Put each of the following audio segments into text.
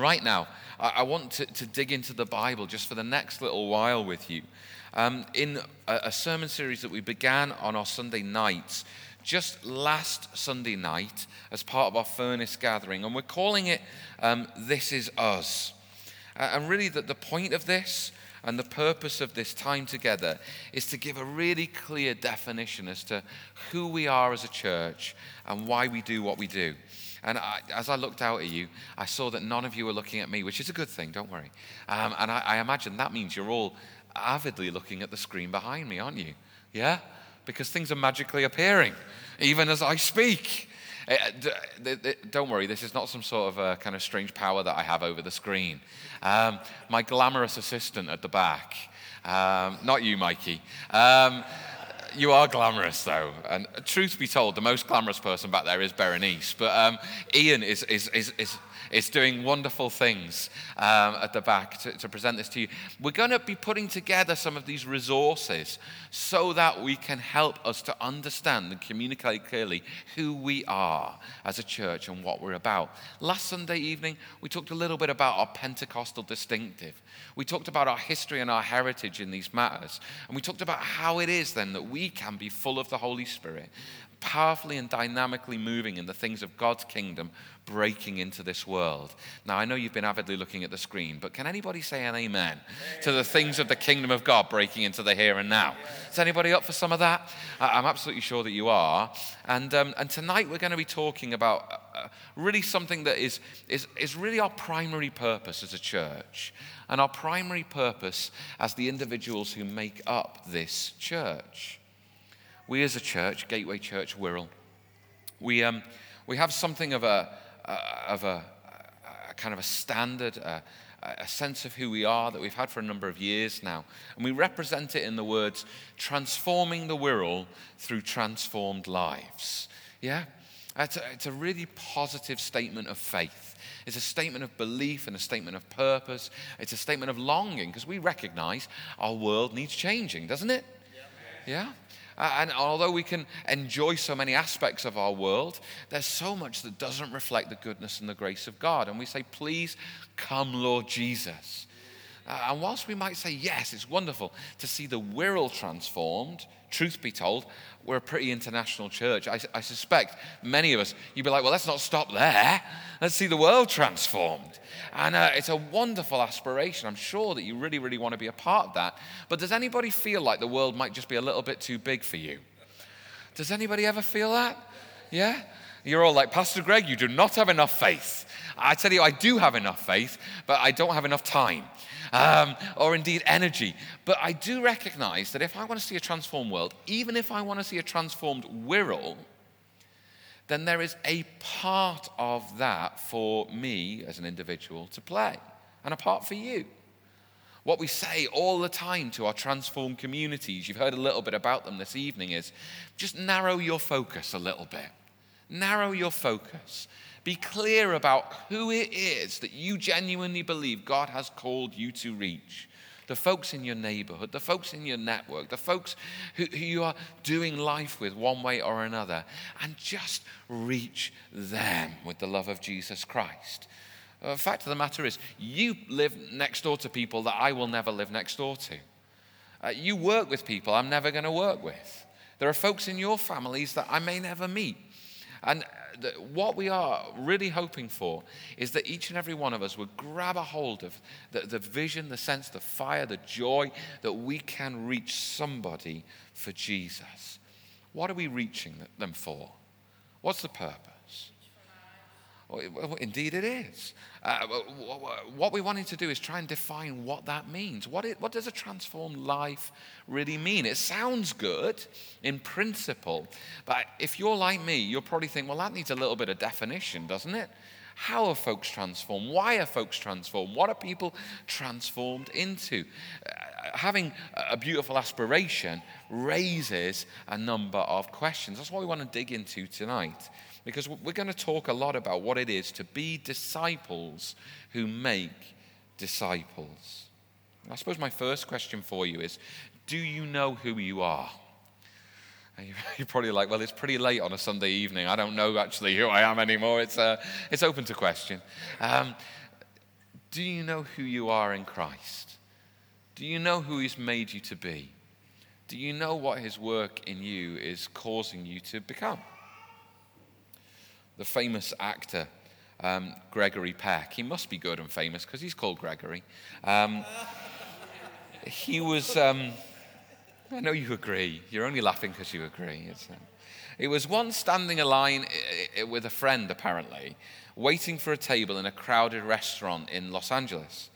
right now, I, want to, to, dig into the Bible just for the next little while with you. Um, in a, a sermon series that we began on our Sunday nights, just last Sunday night, as part of our furnace gathering, and we're calling it um, This Is Us. Uh, and really, that the point of this and the purpose of this time together is to give a really clear definition as to who we are as a church and why we do what we do. And I, as I looked out at you, I saw that none of you were looking at me, which is a good thing, don't worry. Um, and I, I imagine that means you're all avidly looking at the screen behind me, aren't you? Yeah? Because things are magically appearing, even as I speak. Uh, don't worry, this is not some sort of a kind of strange power that I have over the screen. Um, my glamorous assistant at the back, um, not you, Mikey. Um, you are glamorous, though. And truth be told, the most glamorous person back there is Berenice. But um, Ian is, is, is, is, is doing wonderful things um, at the back to, to present this to you. We're going to be putting together some of these resources so that we can help us to understand and communicate clearly who we are as a church and what we're about. Last Sunday evening, we talked a little bit about our Pentecostal distinctive. We talked about our history and our heritage in these matters. And we talked about how it is then that we can be full of the Holy Spirit, powerfully and dynamically moving in the things of God's kingdom, breaking into this world. Now, I know you've been avidly looking at the screen, but can anybody say an amen to the things of the kingdom of God breaking into the here and now? Is anybody up for some of that? I'm absolutely sure that you are. And, um, and tonight we're going to be talking about uh, really something that is, is, is really our primary purpose as a church and our primary purpose as the individuals who make up this church. We as a church, Gateway Church Wirral, we, um, we have something of a, uh, of a, a, kind of a standard, a, a sense of who we are that we've had for a number of years now. And we represent it in the words transforming the Wirral through transformed lives. Yeah? It's a, it's a really positive statement of faith. It's a statement of belief and a statement of purpose. It's a statement of longing because we recognize our world needs changing, doesn't it? Yeah? Uh, and although we can enjoy so many aspects of our world, there's so much that doesn't reflect the goodness and the grace of God. And we say, Please come, Lord Jesus. Uh, and whilst we might say, Yes, it's wonderful to see the Wirral transformed, truth be told, we're a pretty international church. I, I, suspect many of us, you'd be like, well, let's not stop there. Let's see the world transformed. And uh, it's a wonderful aspiration. I'm sure that you really, really want to be a part of that. But does anybody feel like the world might just be a little bit too big for you? Does anybody ever feel that? Yeah? You're all like, Pastor Greg, you do not have enough faith. I tell you, I do have enough faith, but I don't have enough time um, or indeed energy. But I do recognize that if I want to see a transformed world, even if I want to see a transformed Wirral, then there is a part of that for me as an individual to play, and a part for you. What we say all the time to our transformed communities, you've heard a little bit about them this evening, is just narrow your focus a little bit. Narrow your focus. Be clear about who it is that you genuinely believe God has called you to reach. The folks in your neighborhood, the folks in your network, the folks who, who you are doing life with one way or another, and just reach them with the love of Jesus Christ. The uh, fact of the matter is, you live next door to people that I will never live next door to. Uh, you work with people I'm never going to work with. There are folks in your families that I may never meet. And uh, what we are really hoping for is that each and every one of us would grab a hold of the, the vision, the sense, the fire, the joy that we can reach somebody for Jesus. What are we reaching them for? What's the purpose? Indeed, it is. Uh, what we wanted to do is try and define what that means. What, it, what does a transformed life really mean? It sounds good in principle, but if you're like me, you'll probably think, well, that needs a little bit of definition, doesn't it? How are folks transformed? Why are folks transformed? What are people transformed into? Uh, having a beautiful aspiration raises a number of questions. That's what we want to dig into tonight because we're going to talk a lot about what it is to be disciples who make disciples. I suppose my first question for you is Do you know who you are? You're probably like, well, it's pretty late on a Sunday evening. I don't know actually who I am anymore. It's, uh, it's open to question. Um, Do you know who you are in Christ? Do you know who He's made you to be? Do you know what His work in you is causing you to become? The famous actor, um, Gregory Peck, he must be good and famous because he's called Gregory. Um, he was, um, I know you agree. You're only laughing because you agree. Uh, it was once standing a line with a friend, apparently, waiting for a table in a crowded restaurant in Los Angeles.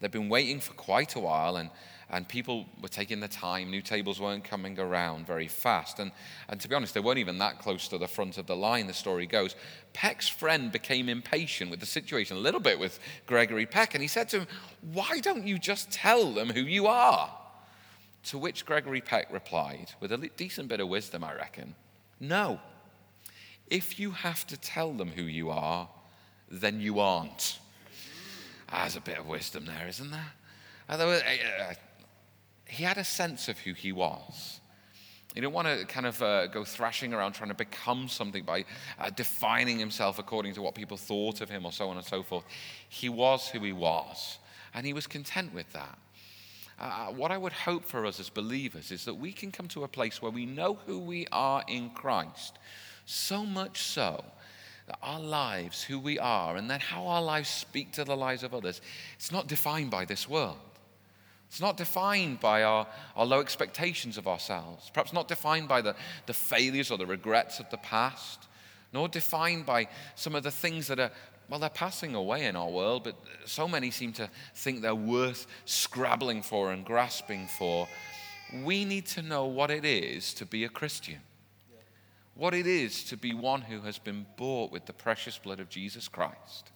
They'd been waiting for quite a while, and, and people were taking their time. New tables weren't coming around very fast. And, and to be honest, they weren't even that close to the front of the line, the story goes. Peck's friend became impatient with the situation, a little bit with Gregory Peck, and he said to him, Why don't you just tell them who you are? To which Gregory Peck replied, with a decent bit of wisdom, I reckon, No. If you have to tell them who you are, then you aren't. There's a bit of wisdom there, isn't there? Although, uh, uh, he had a sense of who he was. He didn't want to kind of uh, go thrashing around trying to become something by uh, defining himself according to what people thought of him or so on and so forth. He was who he was, and he was content with that. Uh, what I would hope for us as believers is that we can come to a place where we know who we are in Christ, so much so our lives, who we are, and then how our lives speak to the lives of others, it's not defined by this world. It's not defined by our, our low expectations of ourselves, perhaps not defined by the, the failures or the regrets of the past, nor defined by some of the things that are, well, they're passing away in our world, but so many seem to think they're worth scrabbling for and grasping for. We need to know what it is to be a Christian what it is to be one who has been bought with the precious blood of Jesus Christ,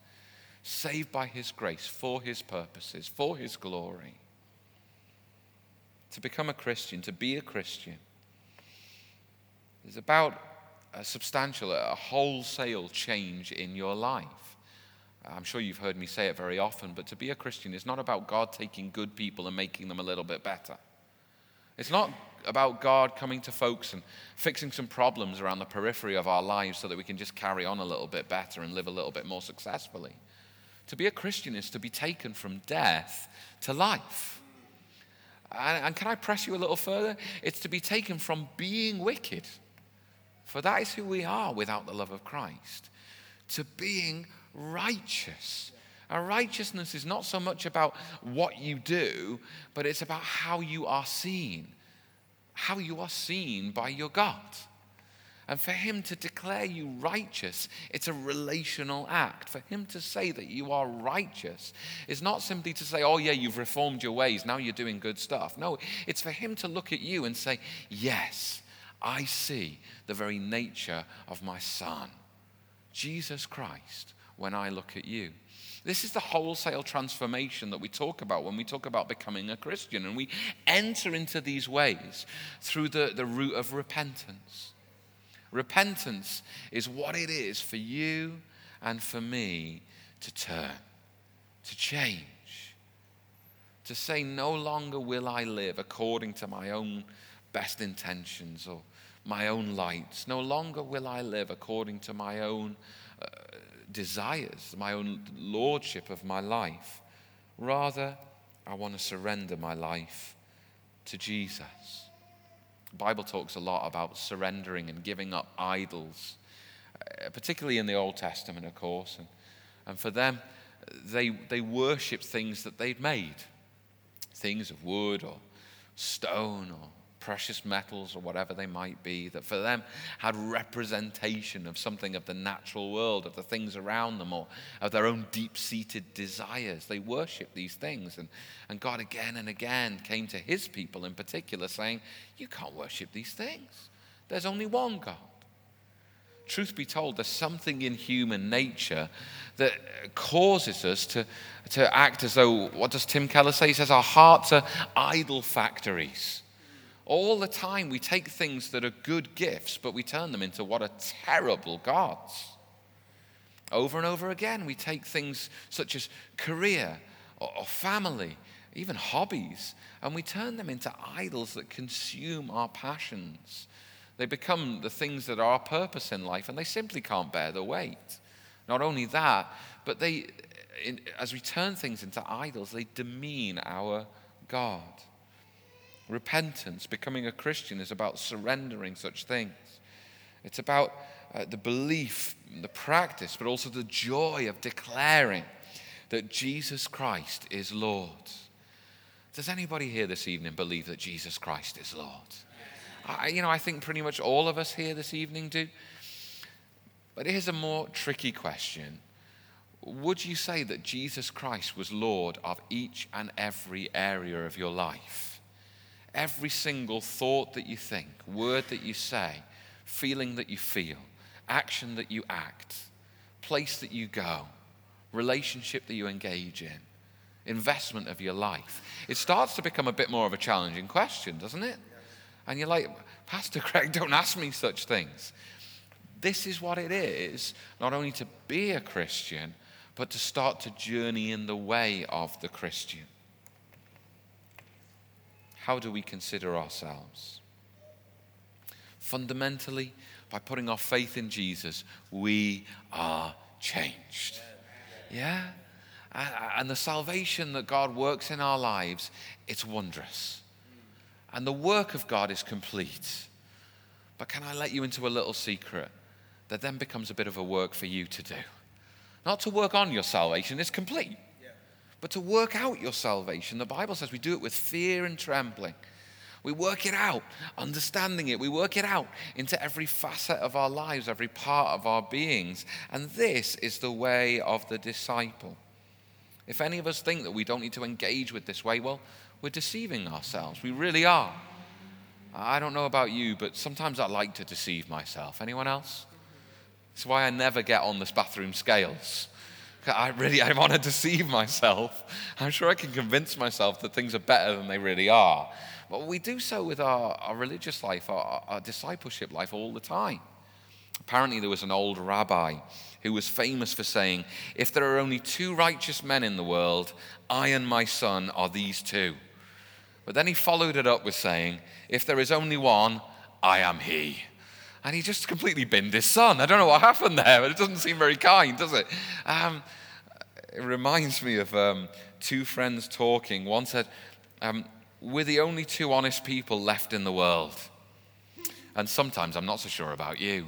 saved by his grace for his purposes, for his glory. To become a Christian, to be a Christian, is about a substantial, a wholesale change in your life. I'm sure you've heard me say it very often, but to be a Christian is not about God taking good people and making them a little bit better. It's not about God coming to folks and fixing some problems around the periphery of our lives so that we can just carry on a little bit better and live a little bit more successfully. To be a Christian is to be taken from death to life. And, and, can I press you a little further? It's to be taken from being wicked, for that is who we are without the love of Christ, to being righteous. Our righteousness is not so much about what you do, but it's about how you are seen how you are seen by your God. And for him to declare you righteous, it's a relational act. For him to say that you are righteous is not simply to say, oh, yeah, you've reformed your ways, now you're doing good stuff. No, it's for him to look at you and say, yes, I see the very nature of my son, Jesus Christ, when I look at you. This is the wholesale transformation that we talk about when we talk about becoming a Christian. And we enter into these ways through the, the route of repentance. Repentance is what it is for you and for me to turn, to change, to say, No longer will I live according to my own best intentions or my own lights. No longer will I live according to my own uh, desires, my own lordship of my life. Rather, I want to surrender my life to Jesus. The Bible talks a lot about surrendering and giving up idols, uh, particularly in the Old Testament, of course. And, and for them, they, they worship things that they'd made things of wood or stone or precious metals or whatever they might be, that for them had representation of something of the natural world, of the things around them, or of their own deep seated desires. They worshiped these things. And, and God again and again came to his people in particular saying, You can't worship these things. There's only one God. Truth be told, there's something in human nature that causes us to, to act as though, what does Tim Keller say? He says, Our hearts are idol factories all the time, we take things that are good gifts, but we turn them into what are terrible gods. Over and over again, we take things such as career or, family, even hobbies, and we turn them into idols that consume our passions. They become the things that are our purpose in life, and they simply can't bear the weight. Not only that, but they, in, as we turn things into idols, they demean our God. Repentance, becoming a Christian, is about surrendering such things. It's about uh, the belief, the practice, but also the joy of declaring that Jesus Christ is Lord. Does anybody here this evening believe that Jesus Christ is Lord? I, you know, I think pretty much all of us here this evening do. But here's a more tricky question Would you say that Jesus Christ was Lord of each and every area of your life? Every single thought that you think, word that you say, feeling that you feel, action that you act, place that you go, relationship that you engage in, investment of your life. It starts to become a bit more of a challenging question, doesn't it? And you're like, Pastor Greg, don't ask me such things. This is what it is, not only to be a Christian, but to start to journey in the way of the Christian. How do we consider ourselves? Fundamentally, by putting our faith in Jesus, we are changed. Yeah? And the salvation that God works in our lives, it's wondrous. And the work of God is complete. But can I let you into a little secret that then becomes a bit of a work for you to do? Not to work on your salvation, it's complete. But to work out your salvation, the Bible says we do it with fear and trembling. We work it out, understanding it. We work it out into every facet of our lives, every part of our beings. And this is the way of the disciple. If any of us think that we don't need to engage with this way, well, we're deceiving ourselves. We really are. I don't know about you, but sometimes I like to deceive myself. Anyone else? It's why I never get on this bathroom scales. I really I want to deceive myself. I'm sure I can convince myself that things are better than they really are. But we do so with our, our religious life, our, our discipleship life all the time. Apparently, there was an old rabbi who was famous for saying, If there are only two righteous men in the world, I and my son are these two. But then he followed it up with saying, If there is only one, I am he. And he just completely binned his son. I don't know what happened there, but it doesn't seem very kind, does it? Um, it reminds me of um, two friends talking. One said, um, we're the only two honest people left in the world. And sometimes I'm not so sure about you.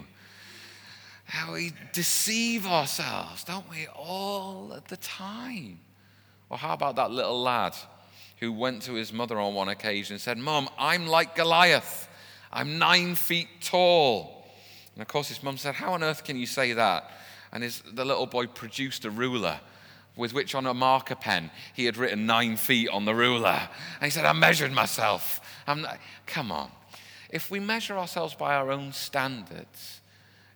How we deceive ourselves, don't we, all the time? Or how about that little lad who went to his mother on one occasion and said, Mom, I'm like Goliath. I'm nine feet tall. And of course, his mum said, How on earth can you say that? And his, the little boy produced a ruler with which on a marker pen he had written nine feet on the ruler. And he said, I measured myself. Not, come on. If we measure ourselves by our own standards,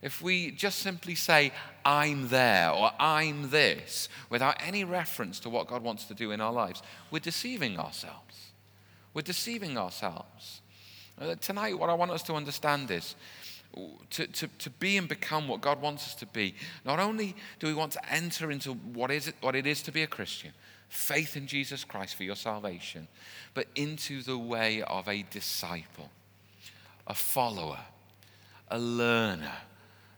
if we just simply say, I'm there or I'm this, without any reference to what God wants to do in our lives, we're deceiving ourselves. We're deceiving ourselves. Uh, tonight, what I want us to understand is to, to, to be and become what God wants us to be, not only do we want to enter into what, is it, what it is to be a Christian, faith in Jesus Christ for your salvation, but into the way of a disciple, a follower, a learner,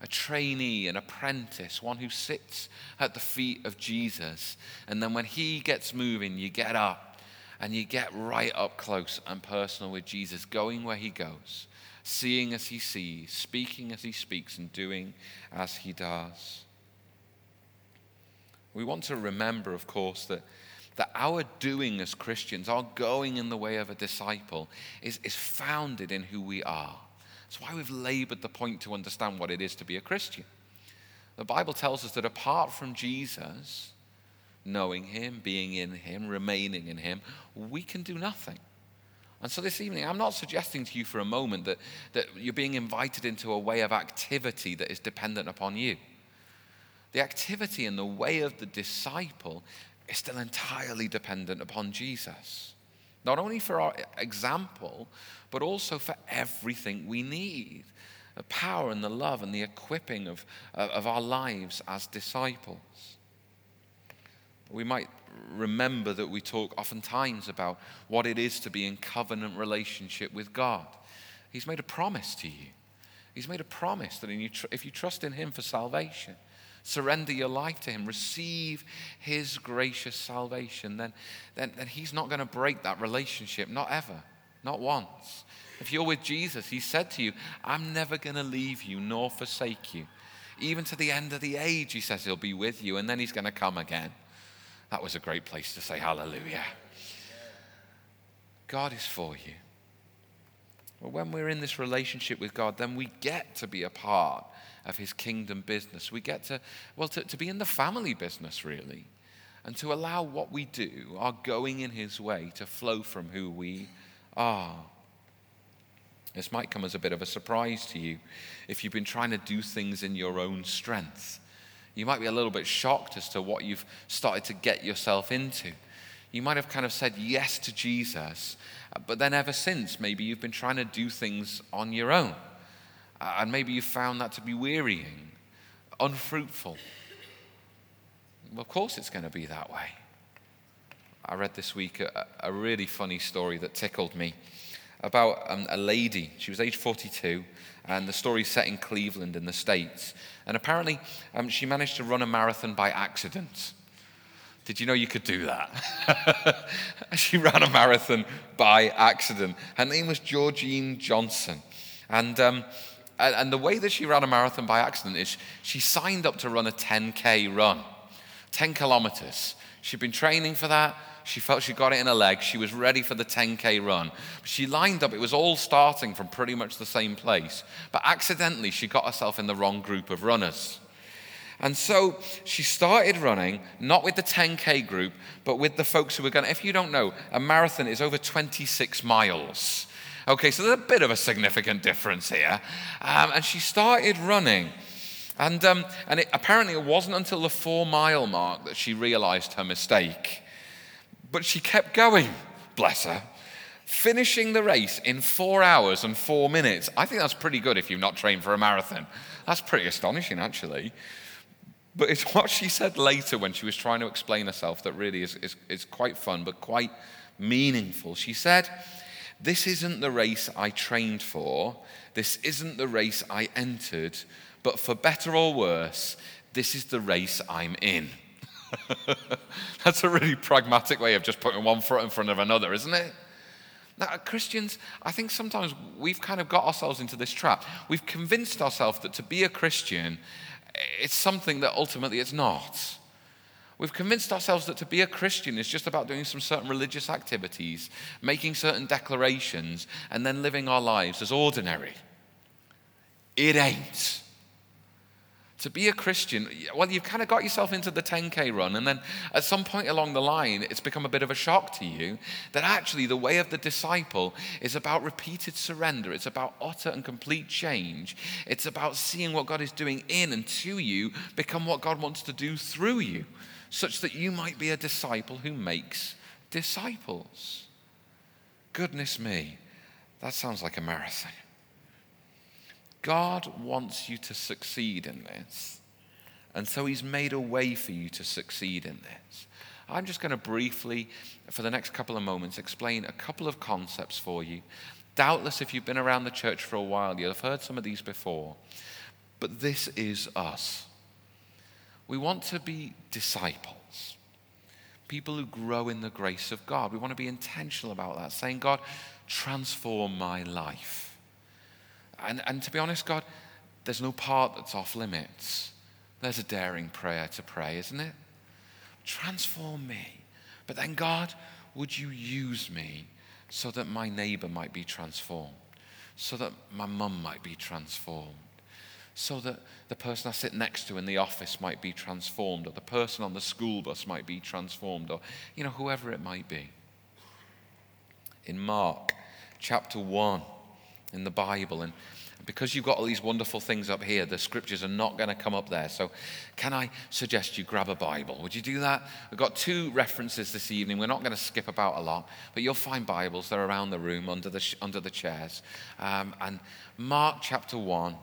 a trainee, an apprentice, one who sits at the feet of Jesus. And then when he gets moving, you get up and you get right up close and personal with Jesus, going where he goes seeing as he sees, speaking as he speaks, and doing as he does. We want to remember, of course, that, that our doing as Christians, our going in the way of a disciple, is, is founded in who we are. That's why we've labored the point to understand what it is to be a Christian. The Bible tells us that apart from Jesus, knowing him, being in him, remaining in him, we can do nothing. And so this evening, I'm not suggesting to you for a moment that, that you're being invited into a way of activity that is dependent upon you. The activity and the way of the disciple is still entirely dependent upon Jesus. Not only for our example, but also for everything we need the power and the love and the equipping of, of our lives as disciples. We might remember that we talk oftentimes about what it is to be in covenant relationship with God. He's made a promise to you. He's made a promise that if you trust in Him for salvation, surrender your life to Him, receive His gracious salvation, then, then, then He's not going to break that relationship, not ever, not once. If you're with Jesus, He said to you, I'm never going to leave you nor forsake you. Even to the end of the age, He says He'll be with you, and then He's going to come again. That was a great place to say hallelujah. God is for you. Well, when we're in this relationship with God, then we get to be a part of his kingdom business. We get to, well, to, to be in the family business, really, and to allow what we do, our going in his way, to flow from who we are. This might come as a bit of a surprise to you if you've been trying to do things in your own strength. You might be a little bit shocked as to what you've started to get yourself into. You might have kind of said yes to Jesus, but then ever since, maybe you've been trying to do things on your own. And maybe you found that to be wearying, unfruitful. Of course, it's going to be that way. I read this week a, a really funny story that tickled me about um, a lady. She was age 42, and the story is set in Cleveland in the States. And apparently, um, she managed to run a marathon by accident. Did you know you could do that? she ran a marathon by accident. Her name was Georgine Johnson. And um, and the way that she ran a marathon by accident is she signed up to run a 10K run, 10 kilometers. She'd been training for that. She felt she got it in her leg. She was ready for the 10K run. She lined up, it was all starting from pretty much the same place. But accidentally, she got herself in the wrong group of runners. And so she started running, not with the 10K group, but with the folks who were going. If you don't know, a marathon is over 26 miles. Okay, so there's a bit of a significant difference here. Um, and she started running. And, um, and it, apparently, it wasn't until the four mile mark that she realized her mistake. But she kept going, bless her, finishing the race in four hours and four minutes. I think that's pretty good if you've not trained for a marathon. That's pretty astonishing, actually. But it's what she said later when she was trying to explain herself that really is, is, is quite fun, but quite meaningful. She said, this isn't the race I trained for. This isn't the race I entered. But for better or worse, this is the race I'm in. That's a really pragmatic way of just putting one foot in front of another, isn't it? Now, Christians, I think sometimes we've kind of got ourselves into this trap. We've convinced ourselves that to be a Christian, it's something that ultimately it's not. We've convinced ourselves that to be a Christian is just about doing some certain religious activities, making certain declarations, and then living our lives as ordinary. It ain't. To be a Christian, well, you've kind of got yourself into the 10K run, and then at some point along the line, it's become a bit of a shock to you that actually the way of the disciple is about repeated surrender. It's about utter and complete change. It's about seeing what God is doing in and to you become what God wants to do through you such that you might be a disciple who makes disciples. Goodness me, that sounds like a marathon. God wants you to succeed in this. And so he's made a way for you to succeed in this. I'm just going to briefly, for the next couple of moments, explain a couple of concepts for you. Doubtless, if you've been around the church for a while, you'll have heard some of these before. But this is us. We want to be disciples, people who grow in the grace of God. We want to be intentional about that, saying, God, transform my life. And, and to be honest, God, there's no part that's off limits. There's a daring prayer to pray, isn't it? Transform me. But then, God, would you use me so that my neighbor might be transformed, so that my mum might be transformed? so that the person I sit next to in the office might be transformed, or the person on the school bus might be transformed, or, you know, whoever it might be. In Mark chapter 1 in the Bible, and because you've got all these wonderful things up here, the scriptures are not going to come up there. So, can I suggest you grab a Bible? Would you do that? We've got two references this evening. We're not going to skip about a lot, but you'll find Bibles. They're around the room under the, under the chairs. Um, and Mark chapter 1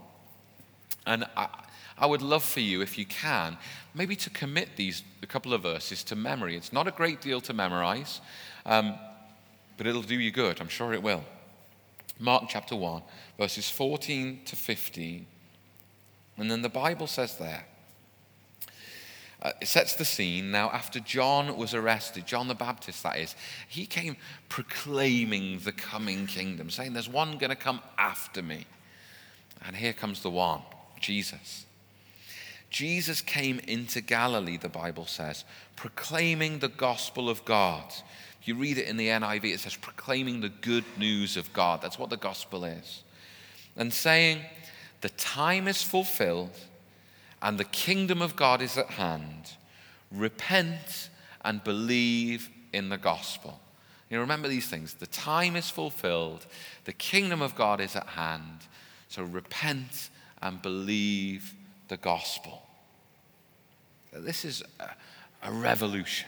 and I, I would love for you, if you can, maybe to commit these a couple of verses to memory. It's not a great deal to memorize, um, but it'll do you good. I'm sure it will. Mark chapter 1, verses 14 to 15. And then the Bible says there, Uh, it sets the scene. Now, after John was arrested, John the Baptist, that is, he came proclaiming the coming kingdom, saying, There's one going to come after me. And here comes the one, Jesus. Jesus came into Galilee, the Bible says, proclaiming the gospel of God. You read it in the NIV, it says proclaiming the good news of God. That's what the gospel is. And saying, The time is fulfilled and the kingdom of God is at hand. Repent and believe in the gospel. You remember these things. The time is fulfilled, the kingdom of God is at hand. So repent and believe the gospel. This is a, a revolution.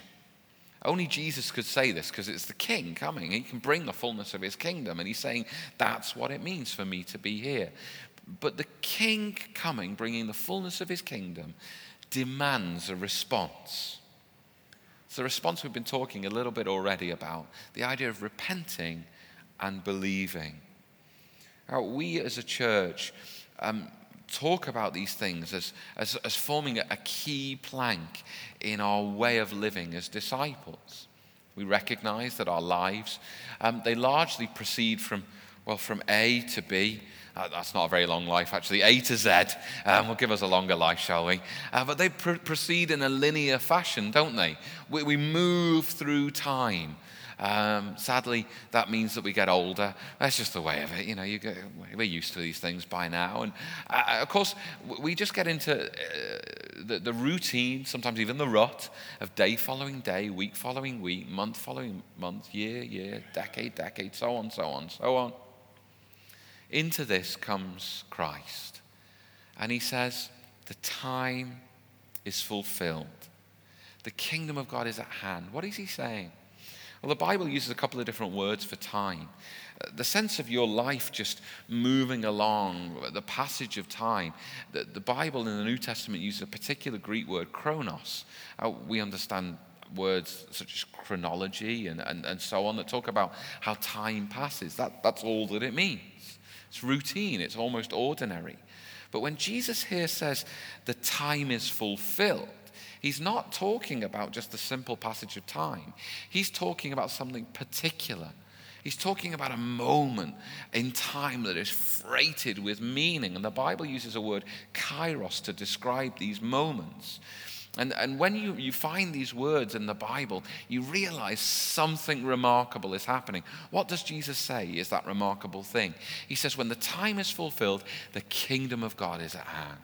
Only Jesus could say this because it's the king coming. He can bring the fullness of his kingdom. And he's saying, that's what it means for me to be here. But the king coming, bringing the fullness of his kingdom, demands a response. It's the response we've been talking a little bit already about the idea of repenting and believing. Now, we as a church um, talk about these things as, as, as forming a, key plank in our way of living as disciples. We recognize that our lives, um, they largely proceed from, well, from A to B. Uh, that's not a very long life, actually. A to Z um, will give us a longer life, shall we? Uh, but they pr- proceed in a linear fashion, don't they? We, we move through time. Um, sadly, that means that we get older. That's just the way of it. You know, you get, we're used to these things by now. And uh, of course, we just get into uh, the, the routine, sometimes even the rut of day following day, week following week, month following month, year, year, decade, decade, so on, so on, so on. Into this comes Christ. And he says, The time is fulfilled. The kingdom of God is at hand. What is he saying? Well, the Bible uses a couple of different words for time. The sense of your life just moving along, the passage of time. The, the Bible in the New Testament uses a particular Greek word, chronos. Uh, we understand words such as chronology and, and, and so on that talk about how time passes. That, that's all that it means. It's routine, it's almost ordinary. But when Jesus here says the time is fulfilled, he's not talking about just a simple passage of time. He's talking about something particular. He's talking about a moment in time that is freighted with meaning. And the Bible uses a word, kairos, to describe these moments. And, and when you, you find these words in the Bible, you realize something remarkable is happening. What does Jesus say is that remarkable thing? He says, When the time is fulfilled, the kingdom of God is at hand.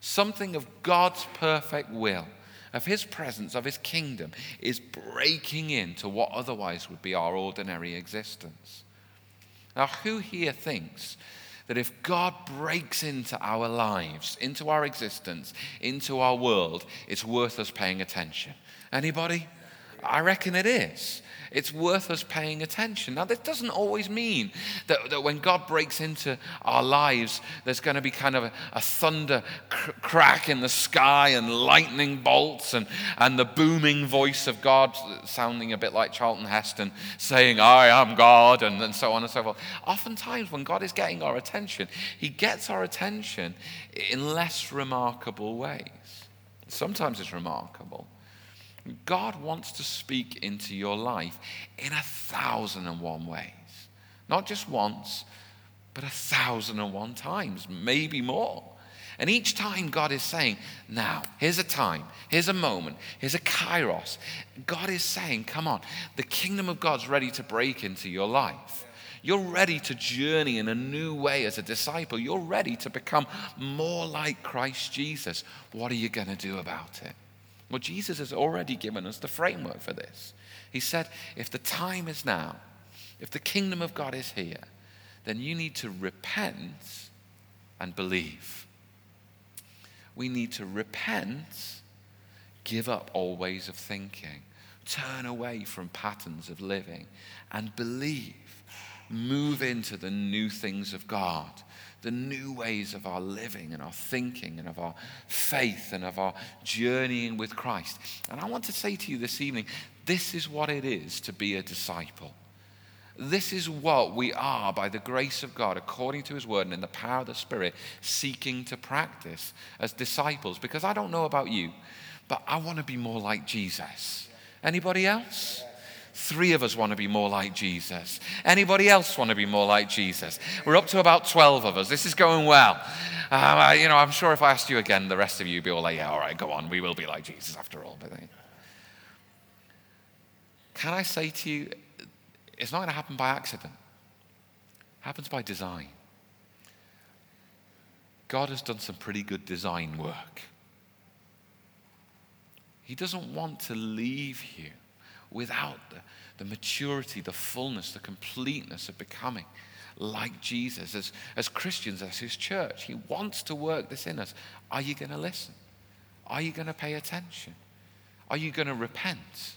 Something of God's perfect will, of his presence, of his kingdom, is breaking into what otherwise would be our ordinary existence. Now, who here thinks that if God breaks into our lives, into our existence, into our world, it's worth us paying attention. Anybody? I reckon it is it's worth us paying attention. Now, this doesn't always mean that, that when God breaks into our lives, there's going to be kind of a, a thunder cr- crack in the sky and lightning bolts and, and the booming voice of God sounding a bit like Charlton Heston saying, I am God, and, and so on and so forth. Oftentimes, when God is getting our attention, He gets our attention in less remarkable ways. Sometimes it's remarkable. God wants to speak into your life in a thousand and one ways. Not just once, but a thousand and one times, maybe more. And each time God is saying, now, here's a time, here's a moment, here's a kairos. God is saying, come on, the kingdom of God's ready to break into your life. You're ready to journey in a new way as a disciple. You're ready to become more like Christ Jesus. What are you going to do about it? Well, Jesus has already given us the framework for this. He said, if the time is now, if the kingdom of God is here, then you need to repent and believe. We need to repent, give up old ways of thinking, turn away from patterns of living, and believe. Move into the new things of God the new ways of our living and our thinking and of our faith and of our journeying with Christ. And I want to say to you this evening this is what it is to be a disciple. This is what we are by the grace of God, according to His Word and in the power of the Spirit, seeking to practice as disciples. Because I don't know about you, but I want to be more like Jesus. Anybody else? Three of us want to be more like Jesus. Anybody else want to be more like Jesus? We're up to about 12 of us. This is going well. Um, I, you know, I'm sure if I asked you again, the rest of you would be all like, yeah, all right, go on. We will be like Jesus after all. But can I say to you, it's not going to happen by accident. It happens by design. God has done some pretty good design work. He doesn't want to leave you without the, the maturity, the fullness, the completeness of becoming like Jesus. As, as Christians, as His church, He wants to work this in us. Are you going to listen? Are you going to pay attention? Are you going to repent?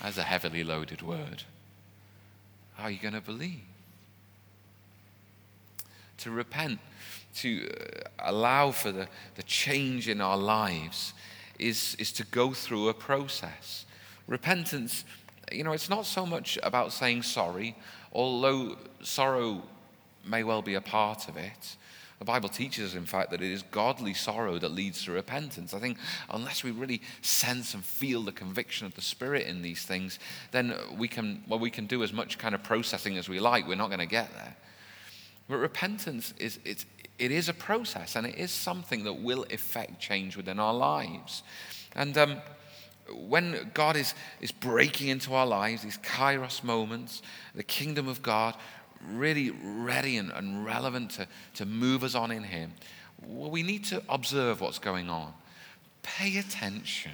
As a heavily loaded word. Are you going to believe? To repent, to uh, allow for the, the change in our lives, is, is to go through a process. Repentance, you know, it's not so much about saying sorry, although sorrow may well be a part of it. The Bible teaches us, in fact, that it is godly sorrow that leads to repentance. I think unless we really sense and feel the conviction of the Spirit in these things, then we can, well, we can do as much kind of processing as we like. We're not going to get there. But repentance is it's, it is a process, and it is something that will effect change within our lives. And um, when God is, is breaking into our lives, these kairos moments, the kingdom of God, really ready and, and relevant to, to move us on in Him, well, we need to observe what's going on. Pay attention.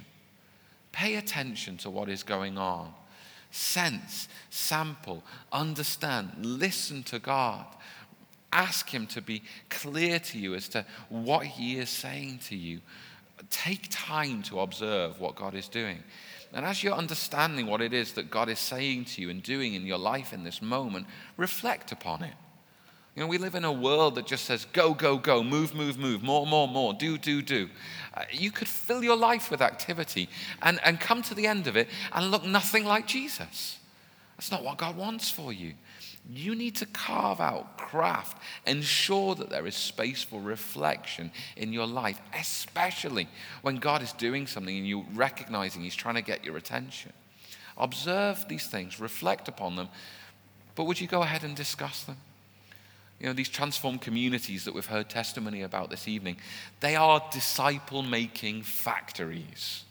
Pay attention to what is going on. Sense, sample, understand, listen to God. Ask Him to be clear to you as to what He is saying to you take time to observe what God is doing. And as you're understanding what it is that God is saying to you and doing in your life in this moment, reflect upon it. You know, we live in a world that just says, go, go, go, move, move, move, more, more, more, do, do, do. Uh, you could fill your life with activity and, and come to the end of it and look nothing like Jesus. That's not what God wants for you. You need to carve out, craft, ensure that there is space for reflection in your life, especially when God is doing something and you're recognizing He's trying to get your attention. Observe these things, reflect upon them, but would you go ahead and discuss them? You know, these transformed communities that we've heard testimony about this evening, they are disciple making factories.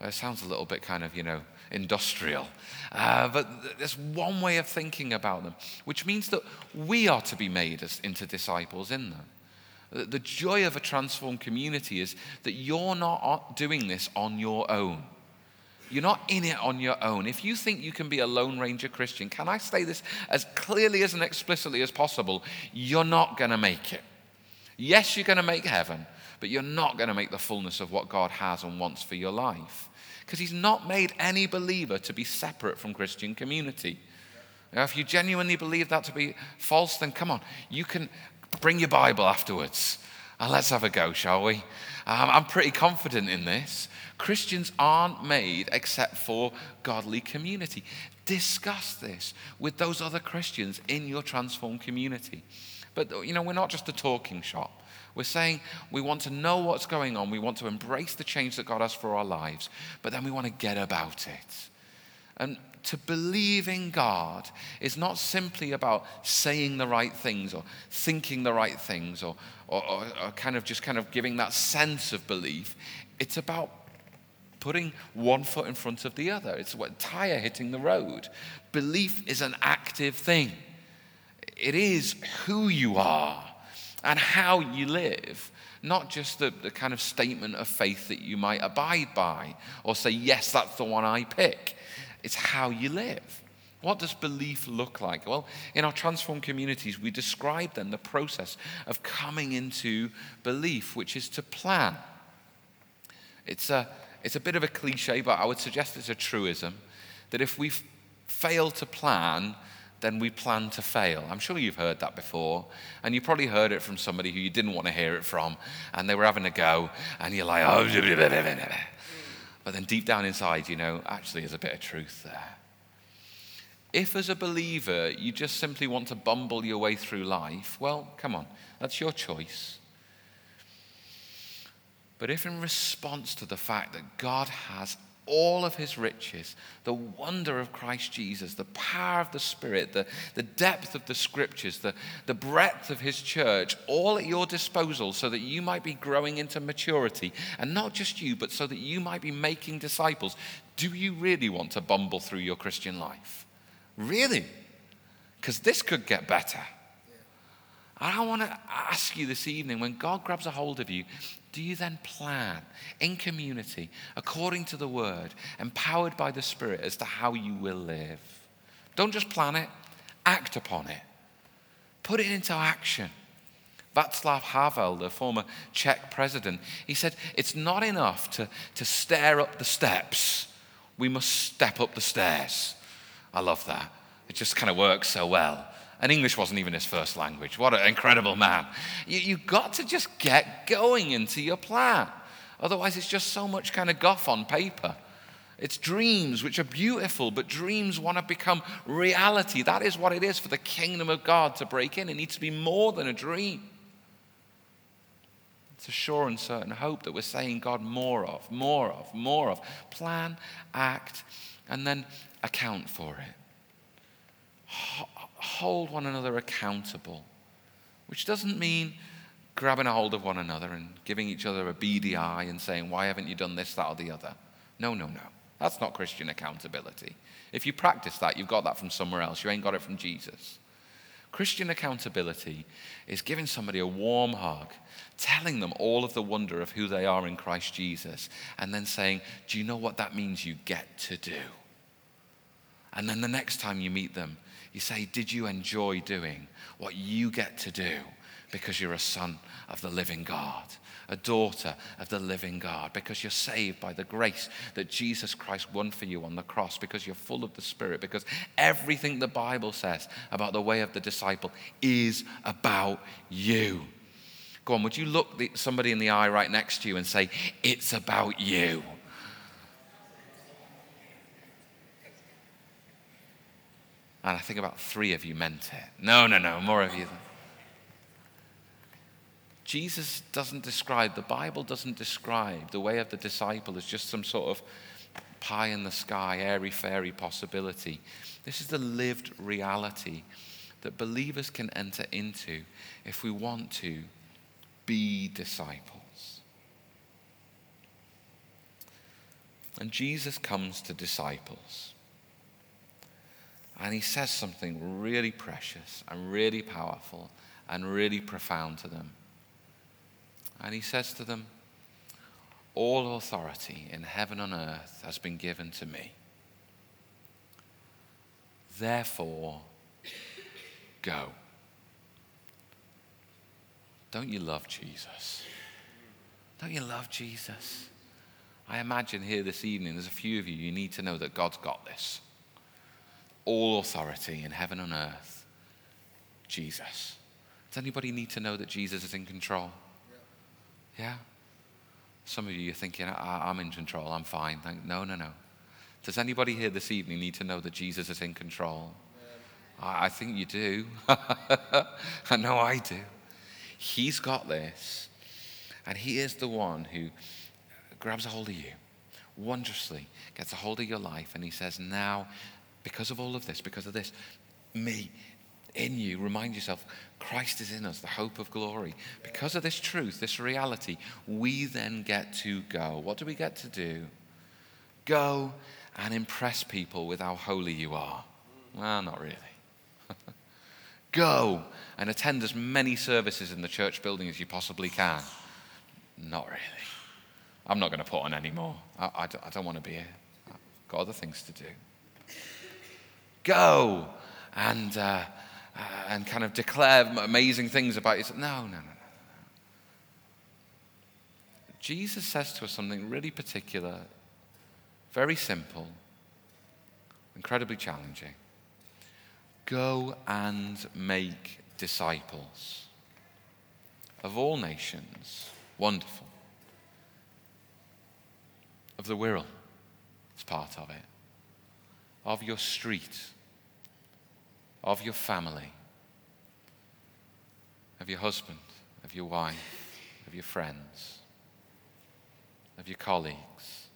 It sounds a little bit kind of, you know, industrial. Uh, but there's one way of thinking about them, which means that we are to be made as, into disciples in them. The, the joy of a transformed community is that you're not doing this on your own. You're not in it on your own. If you think you can be a Lone Ranger Christian, can I say this as clearly as and explicitly as possible? You're not going to make it. Yes, you're going to make heaven, but you're not going to make the fullness of what God has and wants for your life because he's not made any believer to be separate from Christian community. Now, if you genuinely believe that to be false, then come on, you can bring your Bible afterwards. And let's have a go, shall we? Um, I'm pretty confident in this. Christians aren't made except for godly community. Discuss this with those other Christians in your transformed community. But, you know, we're not just a talking shop. We're saying we want to know what's going on. We want to embrace the change that God has for our lives, but then we want to get about it. And to believe in God is not simply about saying the right things or thinking the right things or, or, or, or kind of just kind of giving that sense of belief. It's about putting one foot in front of the other. It's what tire hitting the road. Belief is an active thing. It is who you are and how you live, not just the, the kind of statement of faith that you might abide by or say, yes, that's the one I pick. It's how you live. What does belief look like? Well, in our transformed communities, we describe then the process of coming into belief, which is to plan. It's a, it's a bit of a cliche, but I would suggest it's a truism that if we fail to plan, then we plan to fail. I'm sure you've heard that before. And you probably heard it from somebody who you didn't want to hear it from, and they were having a go, and you're like, oh, but then deep down inside, you know, actually, there's a bit of truth there. If, as a believer, you just simply want to bumble your way through life, well, come on, that's your choice. But if in response to the fact that God has all of his riches, the wonder of Christ Jesus, the power of the Spirit, the, the depth of the scriptures, the, the breadth of his church, all at your disposal so that you might be growing into maturity. And not just you, but so that you might be making disciples. Do you really want to bumble through your Christian life? Really? Because this could get better. I want to ask you this evening when God grabs a hold of you, do you then plan in community, according to the word, empowered by the Spirit as to how you will live? Don't just plan it, act upon it. Put it into action. Václav Havel, the former Czech president, he said, It's not enough to, to stare up the steps, we must step up the stairs. I love that. It just kind of works so well. And English wasn't even his first language. What an incredible man. You, you've got to just get going into your plan. Otherwise, it's just so much kind of guff on paper. It's dreams which are beautiful, but dreams want to become reality. That is what it is for the kingdom of God to break in. It needs to be more than a dream. It's a sure and certain hope that we're saying, God, more of, more of, more of. Plan, act, and then account for it hold one another accountable, which doesn't mean grabbing a hold of one another and giving each other a beady eye and saying, Why haven't you done this, that, or the other? No, no, no. That's not Christian accountability. If you practice that, you've got that from somewhere else. You ain't got it from Jesus. Christian accountability is giving somebody a warm hug, telling them all of the wonder of who they are in Christ Jesus, and then saying, Do you know what that means you get to do? And then the next time you meet them, you say, Did you enjoy doing what you get to do because you're a son of the living God, a daughter of the living God, because you're saved by the grace that Jesus Christ won for you on the cross, because you're full of the Spirit, because everything the Bible says about the way of the disciple is about you? Go on, would you look somebody in the eye right next to you and say, It's about you? And I think about three of you meant it. No, no, no, more of you. Jesus doesn't describe, the Bible doesn't describe the way of the disciple as just some sort of pie in the sky, airy fairy possibility. This is the lived reality that believers can enter into if we want to be disciples. And Jesus comes to disciples. And he says something really precious and really powerful and really profound to them. And he says to them, All authority in heaven and earth has been given to me. Therefore, go. Don't you love Jesus? Don't you love Jesus? I imagine here this evening, there's a few of you, you need to know that God's got this all authority in heaven and earth, Jesus. Does anybody need to know that Jesus is in control? Yeah? yeah? Some of you are thinking, I'm in control, I'm fine. No, no, no. Does anybody here this evening need to know that Jesus is in control? I, I think you do. I know I do. He's got this, and He is the one who grabs a hold of you wondrously, gets a hold of your life, and He says, Now because of all of this, because of this, me in you, remind yourself Christ is in us, the hope of glory. Because of this truth, this reality, we then get to go. What do we get to do? Go and impress people with how holy you are. Well, not really. go and attend as many services in the church building as you possibly can. Not really. I'm not going to put on any more. I, I, I don't want to be here. I've got other things to do go and, uh, and kind of declare amazing things about yourself. No, no, no, no. Jesus says to us something really particular, very simple, incredibly challenging. Go and make disciples of all nations. Wonderful. Of the Wirral, it's part of it of your street, of your family, of your husband, of your wife, of your friends. of your colleagues.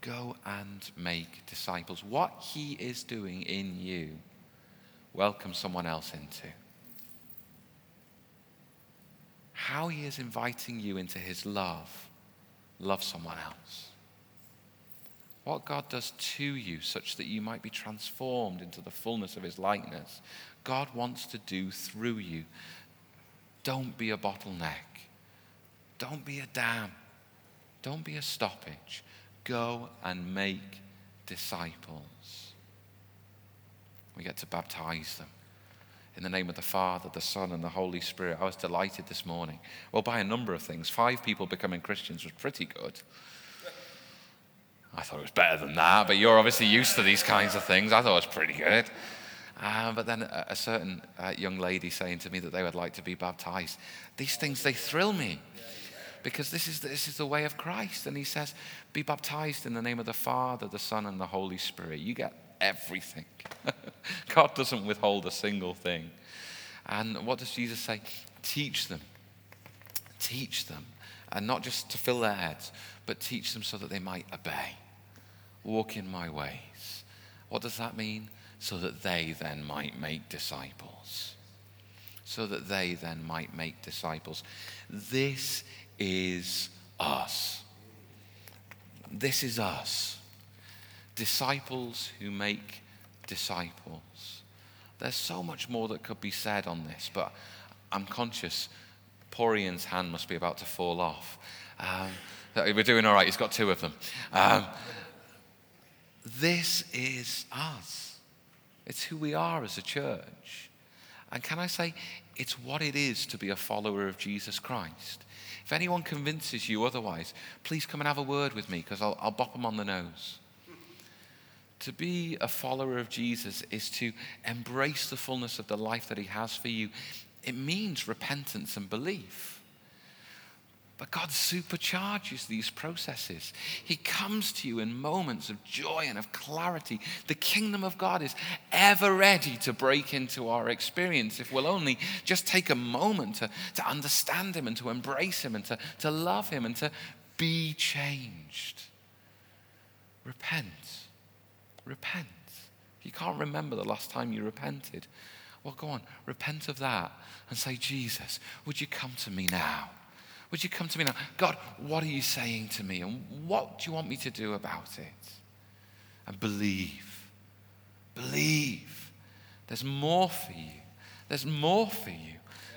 Go and make disciples. What he is doing in you, welcome someone else into. How he is inviting you into his love, love someone else. What God does to you, such that you might be transformed into the fullness of his likeness, God wants to do through you. Don't be a bottleneck. Don't be a dam. Don't be a stoppage. Go and make disciples. We get to baptize them in the name of the Father, the Son, and the Holy Spirit. I was delighted this morning. Well, by a number of things. Five people becoming Christians was pretty good. I thought it was better than that, but you're obviously used to these kinds of things. I thought it was pretty good. Uh, but then a, certain uh, young lady saying to me that they would like to be baptized. These things, they thrill me because this is, this is the way of Christ. And he says, Be baptized in the name of the Father, the Son, and the Holy Spirit. You get everything. God doesn't withhold a single thing. And what does Jesus say? Teach them. Teach them. And not just to fill their heads, but teach them so that they might obey. Walk in my ways. What does that mean? So that they then might make disciples. So that they then might make disciples. This is us. This is us. Disciples who make disciples. There's so much more that could be said on this, but I'm conscious Porian's hand must be about to fall off. Um, we're doing all right, he's got two of them. Um, this is us. It's who we are as a church. And can I say, it's what it is to be a follower of Jesus Christ. If anyone convinces you otherwise, please come and have a word with me because I'll, I'll bop them on the nose. To be a follower of Jesus is to embrace the fullness of the life that He has for you. It means repentance and belief. But God supercharges these processes. He comes to you in moments of joy and of clarity. The kingdom of God is ever ready to break into our experience if we'll only just take a moment to, to understand Him and to embrace Him and to, to love Him and to be changed. Repent. Repent. You can't remember the last time you repented, well, go on, repent of that and say, Jesus, would you come to me now? Would you come to me now? God, what are you saying to me? And what do you want me to do about it? And believe. Believe. There's more for you. There's more for you.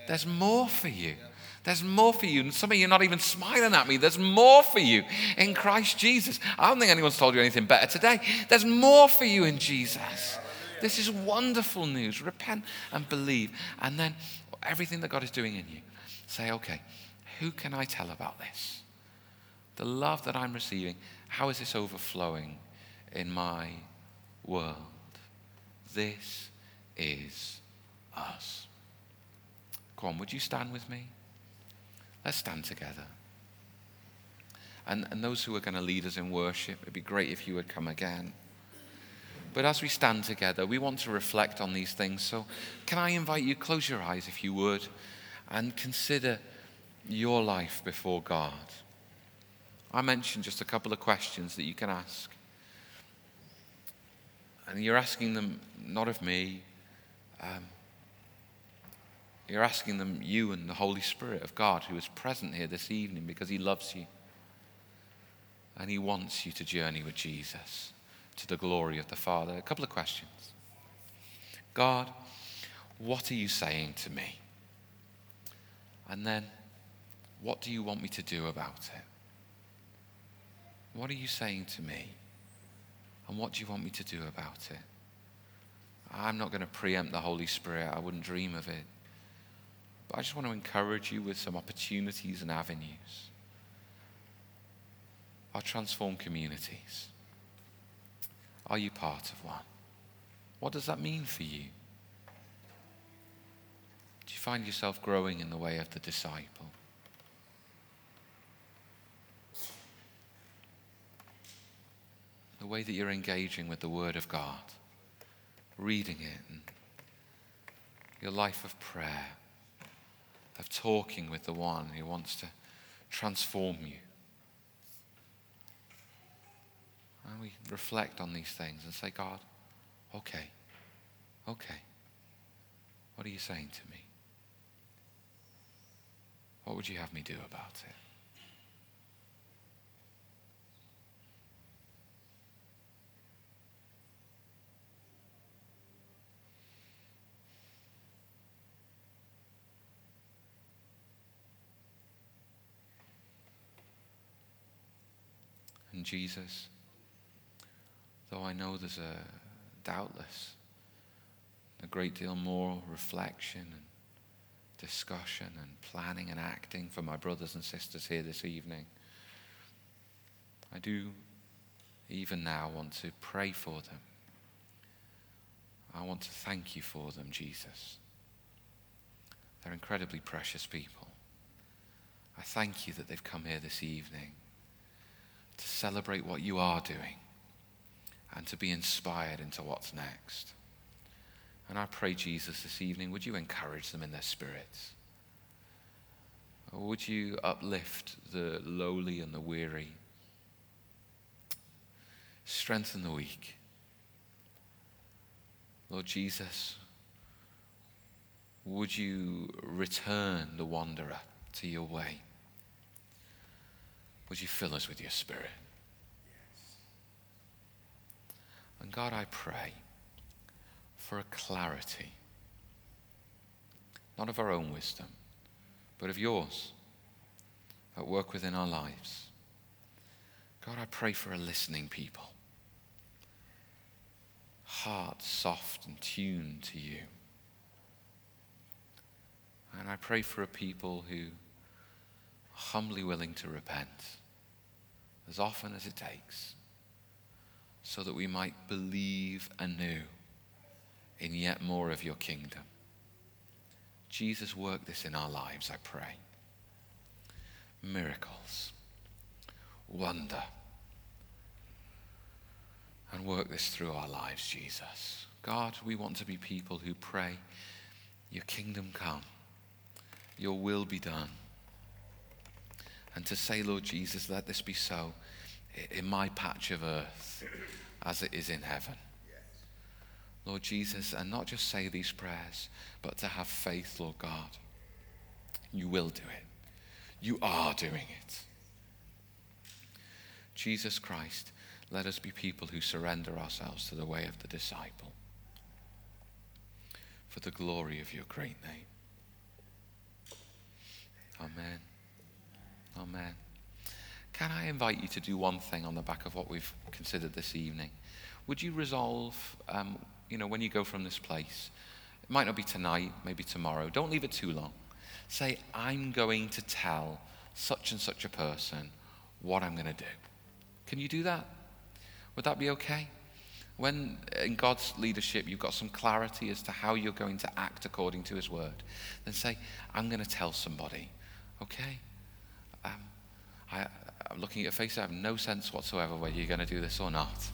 There's more for you. There's more for you. And some of you are not even smiling at me. There's more for you in Christ Jesus. I don't think anyone's told you anything better today. There's more for you in Jesus. This is wonderful news. Repent and believe. And then everything that God is doing in you, say, okay, who can I tell about this? The love that I'm receiving, how is this overflowing in my world? This is us. Come on, would you stand with me? Let's stand together. And, and those who are going to lead us in worship, it'd be great if you would come again. But as we stand together, we want to reflect on these things. So, can I invite you, close your eyes if you would, and consider your life before God. I mentioned just a couple of questions that you can ask. And you're asking them not of me, um, you're asking them, you and the Holy Spirit of God, who is present here this evening because He loves you. And He wants you to journey with Jesus to the glory of the Father. A couple of questions God, what are you saying to me? And then, what do you want me to do about it? What are you saying to me? And what do you want me to do about it? I'm not going to preempt the Holy Spirit, I wouldn't dream of it. But I just want to encourage you with some opportunities and avenues. Our transformed communities. Are you part of one? What does that mean for you? Do you find yourself growing in the way of the disciple? the way that you're engaging with the Word of God, reading it, your life of prayer, of talking with the one who wants to transform you. And we reflect on these things and say, God, okay, okay. What are you saying to me? What would you have me do about it? And Jesus, though I know there's a doubtless a great deal more reflection and discussion and planning and acting for my brothers and sisters here this evening. I do even now want to pray for them. I want to thank you for them, Jesus. They're incredibly precious people. I thank you that they've come here this evening to celebrate what you are doing and to be inspired into what's next. And I pray, Jesus, this evening, would you encourage them in their spirits? Or would you uplift the lowly and the weary? Strengthen the weak. Lord Jesus, would you return the wanderer to your way? Would you fill us with your spirit? And God, I pray for a clarity, not of our own wisdom, but of yours at work within our lives. God, I pray for a listening people, hearts soft and tuned to you. And I pray for a people who are humbly willing to repent as often as it takes so that we might believe anew in yet more of your kingdom. Jesus, work this in our lives, I pray. Miracles, wonder, and work this through our lives, Jesus. God, we want to be people who pray, Your kingdom come, Your will be done. And to say, Lord Jesus, let this be so in my patch of earth as it is in heaven. Lord Jesus, and not just say these prayers, but to have faith, Lord God. You will do it. You are doing it. Jesus Christ, let us be people who surrender ourselves to the way of the disciple for the glory of your great name. Amen. Amen. Can I invite you to do one thing on the back of what we've considered this evening? Would you resolve, um, you know, when you go from this place, it might not be tonight, maybe tomorrow, don't leave it too long. Say, I'm going to tell such and such a person what I'm going to do. Can you do that? Would that be okay? When in God's leadership you've got some clarity as to how you're going to act according to His word, then say, I'm going to tell somebody, okay? Um, I, I'm looking at your face, I have no sense whatsoever whether you're going to do this or not.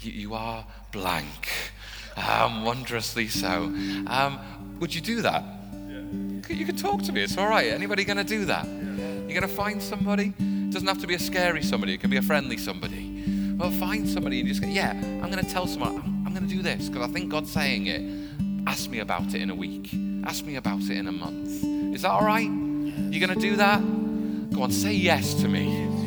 You, you are blank, um, wondrously so. Um, would you do that? Yeah. You can talk to me, it's all right. Anybody going to do that? You're going to find somebody? It doesn't have to be a scary somebody, it can be a friendly somebody. Well, find somebody and just go, yeah, I'm going to tell someone, I'm, I'm going to do this because I think God's saying it. Ask me about it in a week. Ask me about it in a month. Is that all right? You're going to do that? Go on, say yes to me.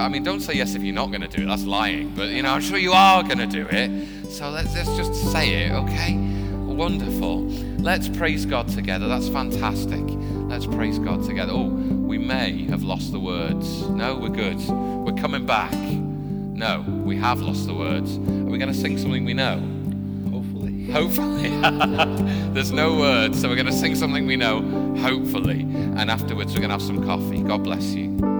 I mean, don't say yes if you're not going to do it. That's lying. But, you know, I'm sure you are going to do it. So let's, let's just say it, okay? Wonderful. Let's praise God together. That's fantastic. Let's praise God together. Oh, we may have lost the words. No, we're good. We're coming back. No, we have lost the words. Are we going to sing something we know? Hopefully. Hopefully. There's no words, so we're going to sing something we know, hopefully. And afterwards, we're going to have some coffee. God bless you.